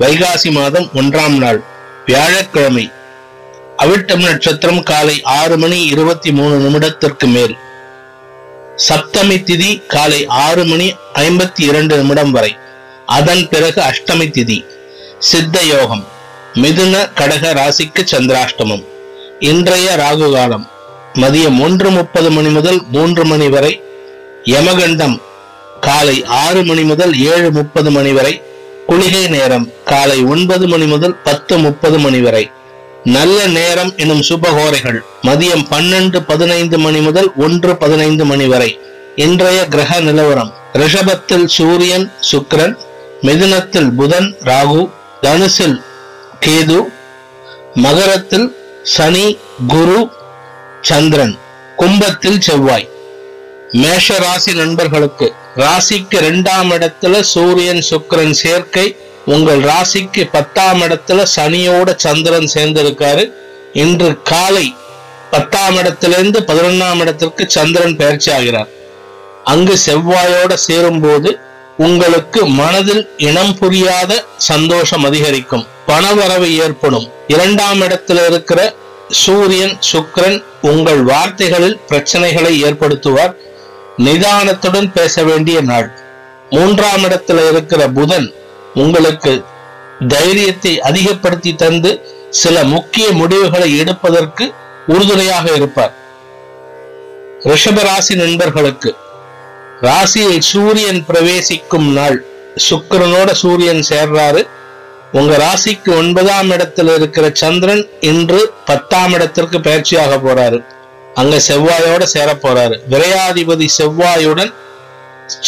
வைகாசி மாதம் ஒன்றாம் நாள் வியாழக்கிழமை. அவிட்டம் நட்சத்திரம் காலை ஆறு மணி இருபத்தி மூணு நிமிடத்திற்கு மேல். சப்தமி திதி காலை ஆறு மணி ஐம்பத்தி இரண்டு நிமிடம் வரை. அதன் பிறகு அஷ்டமி திதி சித்த யோகம் மிதுன கடக ராசிக்கு சந்திராஷ்டமம். இன்றைய ராகு காலம் மதியம் ஒன்று முப்பது மணி முதல் மூன்று மணி வரை. யமகண்டம் காலை ஆறு மணி முதல் ஏழு முப்பது மணி வரை. குளிகை நேரம் காலை ஒன்பது மணி முதல் பத்து முப்பது மணி வரை. நல்ல நேரம் எனும் சுபகோரைகள். மதியம் பன்னெண்டு பதினைந்து மணி முதல் ஒன்று பதினைந்து மணி வரை. இன்றைய கிரக நிலவரம். ரிஷபத்தில் சூரியன் சுக்ரன் மிதுனத்தில் புதன் ராகு தனுசில் கேது மகரத்தில் சனி குரு சந்திரன் கும்பத்தில் செவ்வாய். மேஷ ராசி நண்பர்களுக்கு ராசிக்கு இரண்டாம் இடத்துல சூரியன் சுக்கிரன் சேர்க்கை. உங்கள் ராசிக்கு பத்தாம் இடத்துல சனியோட சந்திரன் சேர்ந்திருக்காரு. இன்று காலை பத்தாம் இடத்திலிருந்து பதினொன்னாம் இடத்திற்கு சந்திரன் பயிற்சி ஆகிறார். அங்கு செவ்வாயோட சேரும்போது உங்களுக்கு மனதில் இனம் புரியாத சந்தோஷம் அதிகரிக்கும். பணவரவு ஏற்படும். இரண்டாம் இடத்தில் இருக்கிற சூரியன் சுக்கிரன் உங்கள் வார்த்தைகளில் பிரச்சனைகளை ஏற்படுத்துவார். நிதானத்துடன் பேச வேண்டிய நாள். மூன்றாம் இடத்துல இருக்கிற புதன் உங்களுக்கு தைரியத்தை அதிகப்படுத்தி தந்து சில முக்கிய முடிவுகளை எடுப்பதற்கு உறுதுணையாக இருப்பார். ரிஷபராசி நண்பர்களுக்கு ராசியில் சூரியன் பிரவேசிக்கும் நாள். சுக்கரனோட சூரியன் சேர்றாரு. உங்க ராசிக்கு ஒன்பதாம் இடத்துல இருக்கிற சந்திரன் இன்று பத்தாம் இடத்திற்கு பயிற்சியாக போறாரு. அங்க செவ்வாயோட சேர போறாரு விரையாதிபதி செவ்வாயுடன்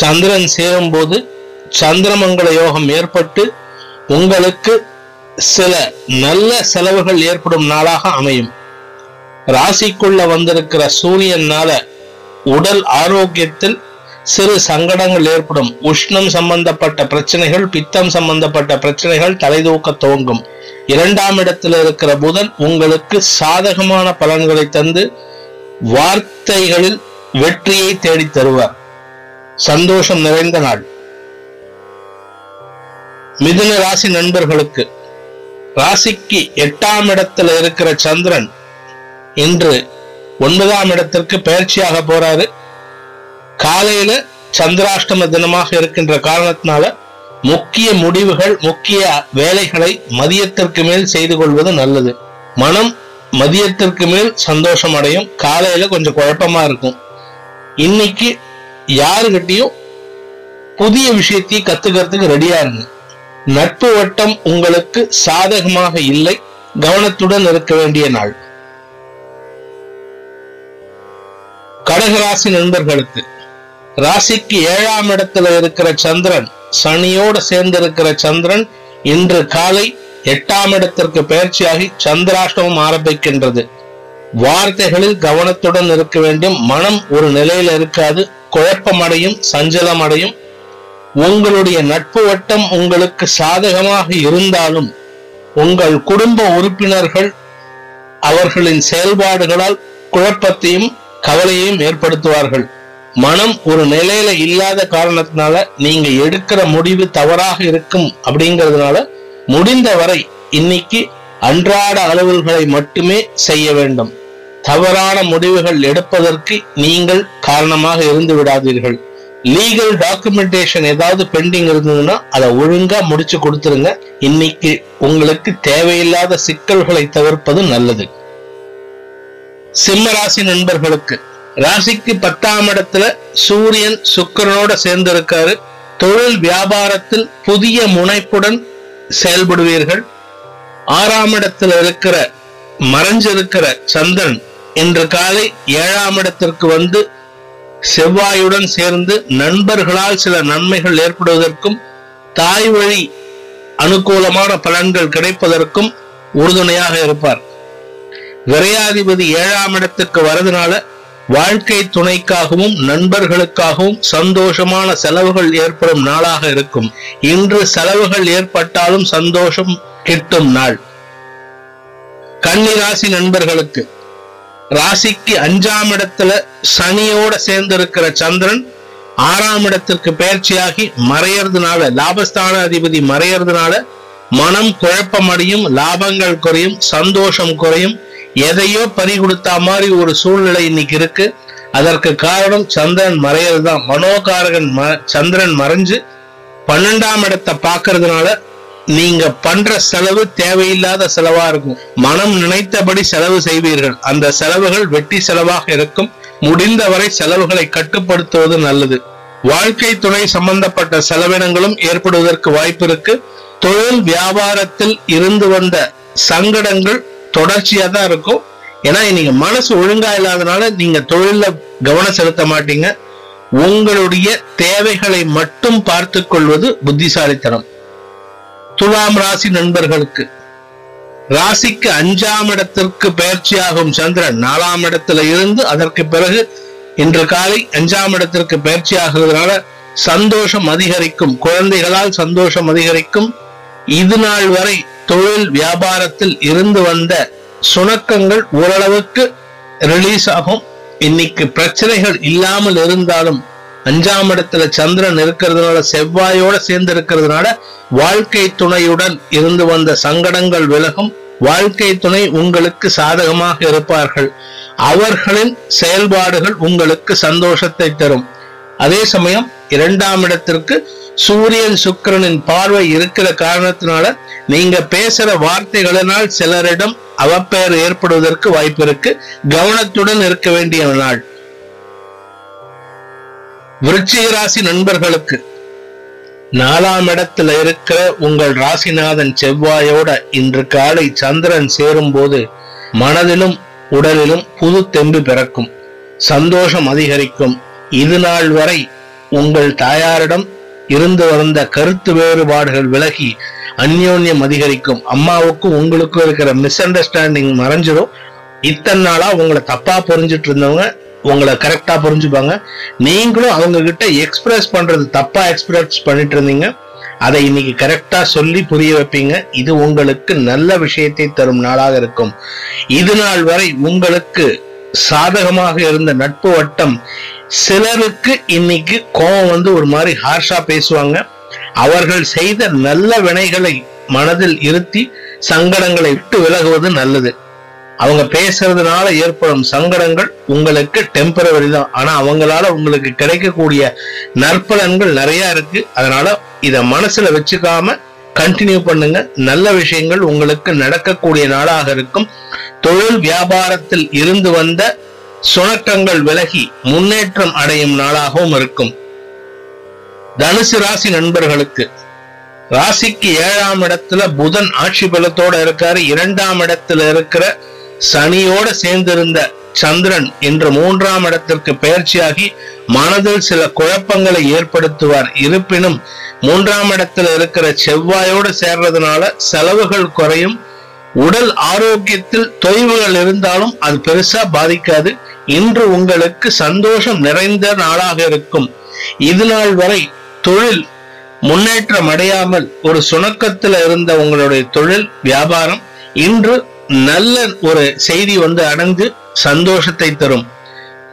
சந்திரன் சேரும்போது சந்திரமங்கல யோகம் ஏற்பட்டு உங்களுக்கு சில நல்ல செலவுகள் ஏற்படும் நாளாக அமையும். ராசிக்குள்ள வந்திருக்கிற சூரியனால உடல் ஆரோக்கியத்தில் சிறு சங்கடங்கள் ஏற்படும். உஷ்ணம் சம்பந்தப்பட்ட பிரச்சனைகள் பித்தம் சம்பந்தப்பட்ட பிரச்சனைகள் தலைதூக்க துவங்கும். இரண்டாம் இடத்தில் இருக்கிற புதன் உங்களுக்கு சாதகமான பலன்களை தந்து வார்த்தைகளில் வெற்றியை தேடித் தருவார். சந்தோஷம் நிறைந்த நாள். மிதுன ராசி நண்பர்களுக்கு ராசிக்கு எட்டாம் இடத்துல இருக்கிற சந்திரன் இன்று ஒன்பதாம் இடத்திற்கு பயிற்சியாக போறாரு. காலையில சந்திராஷ்டம தினமாக இருக்கின்ற காரணத்தினால முக்கிய முடிவுகள் முக்கிய வேலைகளை மதியத்திற்கு மேல் செய்து கொள்வது நல்லது. மனம் மதியத்திற்கு மேல் சந்தோஷம் அடையும் காலையில கொஞ்சம் குழப்பமா இருக்கும். இன்னைக்கு யாருகிட்டயும் புதிய விஷயத்தை கத்துக்கிறதுக்கு ரெடியா இருங்க. நட்பு வட்டம் உங்களுக்கு சாதகமாக இல்லை. கவனத்துடன் இருக்க வேண்டிய நாள். கடகராசி நண்பர்களுக்கு ராசிக்கு ஏழாம் இடத்துல இருக்கிற சந்திரன் சனியோட சேர்ந்து இருக்கிற சந்திரன் இன்று காலை எட்டாம் இடத்திற்கு பயிற்சியாகி சந்திராஷ்டமம் ஆரம்பிக்கின்றது. வார்த்தைகளில் கவனத்துடன் இருக்க வேண்டும். மனம் ஒரு நிலையில இருக்காது. குழப்பமடையும் சஞ்சலமடையும். உங்களுடைய நட்பு வட்டம் உங்களுக்கு சாதகமாக இருந்தாலும் உங்கள் குடும்ப உறுப்பினர்கள் அவர்களின் செயல்பாடுகளால் குழப்பத்தையும் கவலையையும் ஏற்படுத்துவார்கள். மனம் ஒரு நிலையில இல்லாத காரணத்தினால நீங்க எடுக்கிற முடிவு தவறாக இருக்கும் அப்படிங்கிறதுனால முடிந்த வரை இன்னைக்கு அன்றாட அலுவல்களை மட்டுமே செய்ய வேண்டும். தவறான முடிவுகள் எடுப்பதற்கு நீங்கள் காரணமாக இருந்து விடாதீர்கள். லீகல் டாக்குமெண்டேஷன் ஏதாவது பெண்டிங் இருந்ததுன்னா அதை ஒழுங்கா முடிச்சு கொடுத்துருங்க. இன்னைக்கு உங்களுக்கு தேவையில்லாத சிக்கல்களை தவிர்ப்பது நல்லது. சிம்ம ராசி நண்பர்களுக்கு ராசிக்கு பத்தாம் இடத்துல சூரியன் சுக்கிரனோட சேர்ந்து இருக்காரு தொழில் வியாபாரத்தில் புதிய முனைப்புடன் செயல்படுவீர்கள். ஆறாம் இடத்துல இருக்கிற மறைஞ்சிருக்கிற சந்திரன் இன்று காலை ஏழாம் இடத்திற்கு வந்து செவ்வாயுடன் சேர்ந்து நண்பர்களால் சில நன்மைகள் ஏற்படுவதற்கும் தாய் வழி அனுகூலமான பலன்கள் கிடைப்பதற்கும் உறுதுணையாக இருப்பார். விரையாதிபதி ஏழாம் இடத்துக்கு வரதுனால வாழ்க்கை துணைக்காகவும் நண்பர்களுக்காகவும் சந்தோஷமான செலவுகள் ஏற்படும் நாளாக இருக்கும். இன்று செலவுகள் ஏற்பட்டாலும் சந்தோஷம் கிட்டும் நாள். கன்னி ராசி நண்பர்களுக்கு ராசிக்கு அஞ்சாம் இடத்துல சனியோட சேர்ந்து இருக்கிற சந்திரன் ஆறாம் இடத்திற்கு பயிற்சியாகி மறையறதுனால லாபஸ்தான அதிபதி மறையறதுனால மனம் குழப்பமடையும் லாபங்கள் குறையும் சந்தோஷம் குறையும் எதையோ பறி கொடுத்தா மாதிரி ஒரு சூழ்நிலை இன்னைக்கு இருக்கு. அதற்கு காரணம் சந்திரன் மறையறதுதான் மனோகாரகன் ம- சந்திரன் மறைஞ்சு பன்னெண்டாம் இடத்தை பாக்குறதுனால நீங்க பண்ற செலவு தேவையில்லாத செலவா இருக்கும். மனம் நினைத்தபடி செலவு செய்வீர்கள். அந்த செலவுகள் வெட்டி செலவாக இருக்கும். முடிந்தவரை செலவுகளை கட்டுப்படுத்துவது நல்லது. வாழ்க்கை துணை சம்பந்தப்பட்ட செலவினங்களும் ஏற்படுவதற்கு வாய்ப்பு இருக்கு. தொழில் வியாபாரத்தில் இருந்து வந்த சங்கடங்கள் தொடர்ச்சியா தான் இருக்கும். ஏன்னா நீங்க மனசு ஒழுங்கா இல்லாதனால நீங்க தொழில கவனம் செலுத்த மாட்டீங்க. உங்களுடைய தேவைகளை மட்டும் பார்த்து கொள்வது புத்திசாலித்தனம். துலாம் ராசி நண்பர்களுக்கு ராசிக்கு அஞ்சாம் இடத்திற்கு பயிற்சியாகும் சந்திரன் நாலாம் இடத்துல இருந்து அதற்கு பிறகு இன்று காலை அஞ்சாம் இடத்திற்கு பயிற்சி ஆகிறதுனால சந்தோஷம் அதிகரிக்கும். குழந்தைகளால் சந்தோஷம் அதிகரிக்கும். இது நாள் வரை தொழில் வியாபாரத்தில் இருந்து வந்த சுணக்கங்கள் ஓரளவுக்கு ரிலீஸ் ஆகும். இன்னைக்கு பிரச்சனைகள் இல்லாமல் இருந்தாலும் அஞ்சாம் இடத்துல சந்திரன் இருக்கிறதுனால செவ்வாயோட சேர்ந்து இருக்கிறதுனால வாழ்க்கை துணையுடன் இருந்து வந்த சங்கடங்கள் விலகும். வாழ்க்கை துணை உங்களுக்கு சாதகமாக இருப்பார்கள். அவர்களின் செயல்பாடுகள் உங்களுக்கு சந்தோஷத்தை தரும். அதே சமயம் இரண்டாம் இடத்திற்கு சூரியன் சுக்கிரனின் பார்வை இருக்கிற காரணத்தினால நீங்க பேசுற வார்த்தைகளினால் சிலரிடம் அவப்பெயர் ஏற்படுவதற்கு வாய்ப்பு இருக்கு. கவனத்துடன் இருக்க வேண்டிய நாள். விருச்சிக ராசி நண்பர்களுக்கு நாலாம் இடத்துல இருக்கிற உங்கள் ராசிநாதன் செவ்வாயோட இன்று காலை சந்திரன் சேரும் போது மனதிலும் உடலிலும் புது தெம்பு பிறக்கும். சந்தோஷம் அதிகரிக்கும். இது நாள் வரை உங்கள் தாயாரிடம் இருந்து வந்த கருத்து வேறுபாடுகள் விலகி அந்யோன்யம் அதிகரிக்கும். அம்மாவுக்கும் உங்களுக்கும் இருக்கிற மிஸ் அண்டர்ஸ்டாண்டிங் மறைஞ்சிடும் இத்தனை நாளா உங்களை தப்பா புரிஞ்சிட்டு இருந்தவங்க உங்களை கரெக்டா புரிஞ்சுப்பாங்க. நீங்களும் அவங்க கிட்ட எக்ஸ்பிரஸ் பண்றது தப்பா எக்ஸ்பிரஸ் பண்ணிட்டு இருந்தீங்க. அதை இன்னைக்கு கரெக்டா சொல்லி புரிய வைப்பீங்க. இது உங்களுக்கு நல்ல விஷயத்தை தரும் நாளாக இருக்கும். இது நாள் வரை உங்களுக்கு சாதகமாக இருந்த நட்பு வட்டம் சிலருக்கு இன்னைக்கு கோபம் வந்து ஒரு மாதிரி ஹார்ஷா பேசுவாங்க. அவர்கள் செய்த நல்ல வினைகளை மனதில் இருத்தி சங்கடங்களை விட்டு விலகுவது நல்லது. அவங்க பேசுறதுனால ஏற்படும் சங்கடங்கள் உங்களுக்கு டெம்பரவரி தான். ஆனா அவங்களால உங்களுக்கு கிடைக்கக்கூடிய நற்பலன்கள் நிறைய இருக்கு. அதனால இத மனசுல வச்சுக்காம கண்டினியூ பண்ணுங்க. நல்ல விஷயங்கள் உங்களுக்கு நடக்கக்கூடிய நாளாக இருக்கும். தொழில் வியாபாரத்தில் இருந்து வந்த சுணக்கங்கள் விலகி முன்னேற்றம் அடையும் நாளாகவும் இருக்கும். தனுசு ராசி நண்பர்களுக்கு ராசிக்கு ஏழாம் இடத்துல புதன் ஆட்சி பலத்தோட இருக்காரு. இரண்டாம் இடத்துல இருக்கிற சனியோட சேர்ந்திருந்த சந்திரன் இன்று மூன்றாம் இடத்திற்கு பயிற்சியாகி மனதில் சில குழப்பங்களை ஏற்படுத்துவார். இருப்பினும் மூன்றாம் இடத்துல இருக்கிற செவ்வாயோடு சேர்றதுனால செலவுகள் குறையும். உடல் ஆரோக்கியத்தில் தொய்வுகள் இருந்தாலும் அது பெருசா பாதிக்காது. இன்று உங்களுக்கு சந்தோஷம் நிறைந்த நாளாக இருக்கும். இது நாள் வரை தொழில் முன்னேற்றம் அடையாமல் ஒரு சுணக்கத்துல இருந்த உங்களுடைய தொழில் வியாபாரம் இன்று நல்ல ஒரு செய்தி வந்து அடைந்து சந்தோஷத்தை தரும்.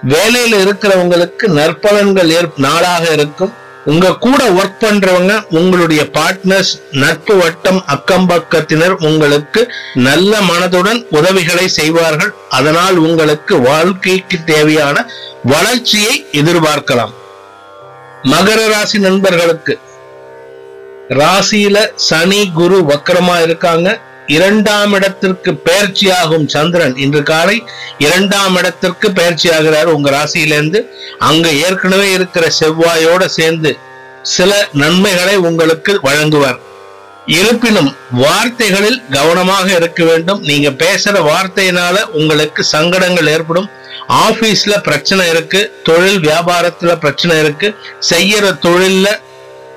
வேலையில இருக்கிறவங்களுக்கு நற்பலன்கள் ஏற் நாளாக இருக்கும். உங்க கூட ஒர்க் பண்றவங்க உங்களுடைய பார்ட்னர்ஸ் நட்பு வட்டம் அக்கம் பக்கத்தினர் உங்களுக்கு நல்ல மனதுடன் உதவிகளை செய்வார்கள். அதனால் உங்களுக்கு வாழ்க்கைக்கு தேவையான வளர்ச்சியை எதிர்பார்க்கலாம். மகர ராசி நண்பர்களுக்கு ராசியில சனி குரு வக்கரமா இருக்காங்க. இரண்டாம் இடத்திற்கு பயிற்சியாகும் சந்திரன் இன்று காலை இரண்டாம் இடத்திற்கு பயிற்சி ஆகிறார் உங்க ராசியிலிருந்து. அங்க ஏற்கனவே இருக்கிற செவ்வாயோட சேர்ந்து சில நன்மைகளை உங்களுக்கு வழங்குவார். இருப்பினும் வார்த்தைகளில் கவனமாக இருக்க வேண்டும். நீங்க பேசுற வார்த்தையினால உங்களுக்கு சங்கடங்கள் ஏற்படும். ஆபீஸ்ல பிரச்சனை இருக்கு தொழில் வியாபாரத்துல பிரச்சனை இருக்கு செய்யற தொழில்ல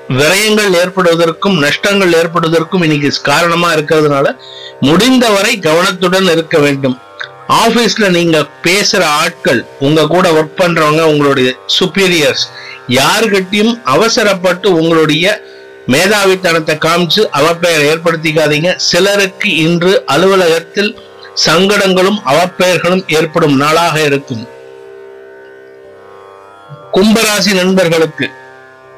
விரயங்கள் ஏற்படுவதற்கும் நஷ்டங்கள் ஏற்படுவதற்கும் இன்னைக்கு காரணமா இருக்கிறதுனால முடிந்தவரை கவனத்துடன் இருக்க வேண்டும். ஆபீஸ்ல நீங்க பேசுற ஆட்கள் உங்க கூட ஒர்க் பண்றவங்க உங்களுடைய சுப்பீரியர்ஸ் யாருகிட்டயும் அவசரப்பட்டு உங்களுடைய மேதாவித்தனத்தை காமிச்சு அவப்பெயர் ஏற்படுத்திக்காதீங்க. சிலருக்கு இன்று அலுவலகத்தில் சங்கடங்களும் அவப்பெயர்களும் ஏற்படும் நாளாக இருக்கும். கும்பராசி நண்பர்களுக்கு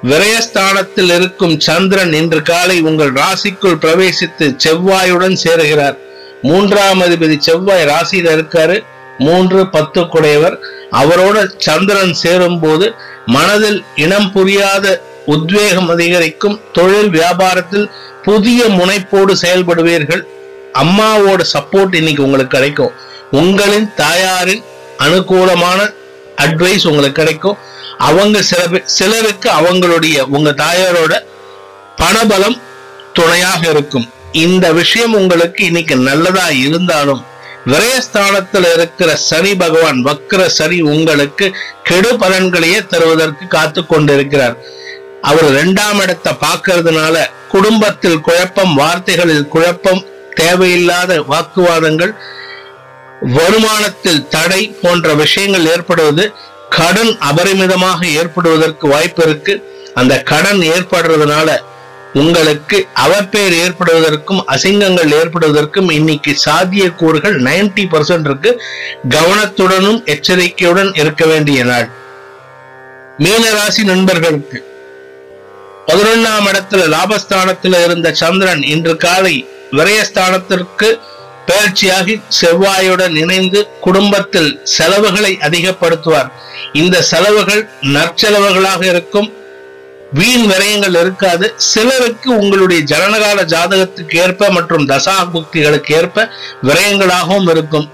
விரயஸ்தானத்தில் இருக்கும் சந்திரன் இன்று காலை உங்கள் ராசிக்குள் பிரவேசித்து செவ்வாயுடன் சேருகிறார். மூன்றாம் அதிபதி செவ்வாய் ராசியில இருக்காரு. மூன்று பத்து குடையவர் அவரோட சந்திரன் சேரும் போது மனதில் இனம் புரியாத உத்வேகம் அதிகரிக்கும். தொழில் வியாபாரத்தில் புதிய முனைப்போடு செயல்படுவீர்கள். அம்மாவோட சப்போர்ட் இன்னைக்கு உங்களுக்கு கிடைக்கும். உங்களின் தாயாரின் அனுகூலமான அட்வைஸ் உங்களுக்கு கிடைக்கும். அவங்க சில சிலருக்கு அவங்களுடைய உங்க தாயாரோட பணபலம் துணையாக இருக்கும். இந்த விஷயம் உங்களுக்கு இன்னைக்கு நல்லதா இருந்தாலும் விரயஸ்தானத்தில் இருக்கிற சனி பகவான் வக்ர சனி உங்களுக்கு கெடு பலன்களையே தருவதற்கு காத்து கொண்டிருக்கிறார். அவர் இரண்டாம் இடத்தை பார்க்கறதுனால குடும்பத்தில் குழப்பம் வார்த்தைகளில் குழப்பம் தேவையில்லாத வாக்குவாதங்கள் வருமானத்தில் தடை போன்ற விஷயங்கள் ஏற்படுவது கடன் அபரிமிதமாக ஏற்படுவதற்கு வாய்ப்பு இருக்கு. அந்த கடன் ஏற்படுறதுனால உங்களுக்கு அவப்பேர் ஏற்படுவதற்கும் அசிங்கங்கள் ஏற்படுவதற்கும் இன்னைக்கு சாத்திய கூறுகள் நைன்டி பர்சன்ட் இருக்கு. கவனத்துடனும் எச்சரிக்கையுடன் இருக்க வேண்டிய நாள். மீனராசி நண்பர்களுக்கு பதினொன்னாம் இடத்துல லாபஸ்தானத்துல இருந்த சந்திரன் இன்று காலை விரயஸ்தானத்திற்கு பயிற்சியாகி செவ்வாயுடன் இணைந்து குடும்பத்தில் செலவுகளை அதிகப்படுத்துவார். இந்த செலவுகள் நற்செலவுகளாக இருக்கும். வீண் விரயங்கள் இருக்காது. சிலருக்கு உங்களுடைய ஜனனகால ஜாதகத்துக்கு ஏற்ப மற்றும் தசா புக்திகளுக்கு ஏற்ப விரயங்களாகவும் இருக்கும்.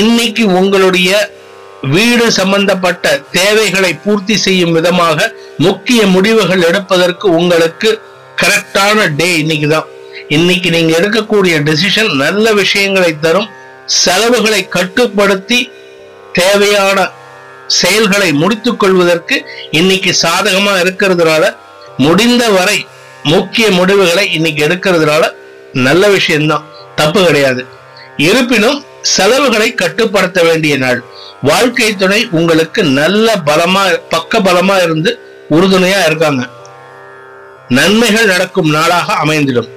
இன்னைக்கு உங்களுடைய வீடு சம்பந்தப்பட்ட தேவைகளை பூர்த்தி செய்யும் விதமாக முக்கிய முடிவுகள் எடுப்பதற்கு உங்களுக்கு கரெக்டான டே இன்னைக்கு தான் இன்னைக்கு நீங்க எடுக்கக்கூடிய டெசிஷன் நல்ல விஷயங்களை தரும். செலவுகளை கட்டுப்படுத்தி தேவையான செயல்களை முடித்துக் கொள்வதற்கு இன்னைக்கு சாதகமா இருக்கிறதுனால முடிந்த வரை முக்கிய முடிவுகளை இன்னைக்கு எடுக்கிறதுனால நல்ல விஷயம்தான். தப்பு கிடையாது. இருப்பினும் செலவுகளை கட்டுப்படுத்த வேண்டிய நாள். வாழ்க்கை துணை உங்களுக்கு நல்ல பலமா பக்க பலமா இருந்து உறுதுணையா இருக்காங்க. நன்மைகள் நடக்கும் நாளாக அமைந்திடும்.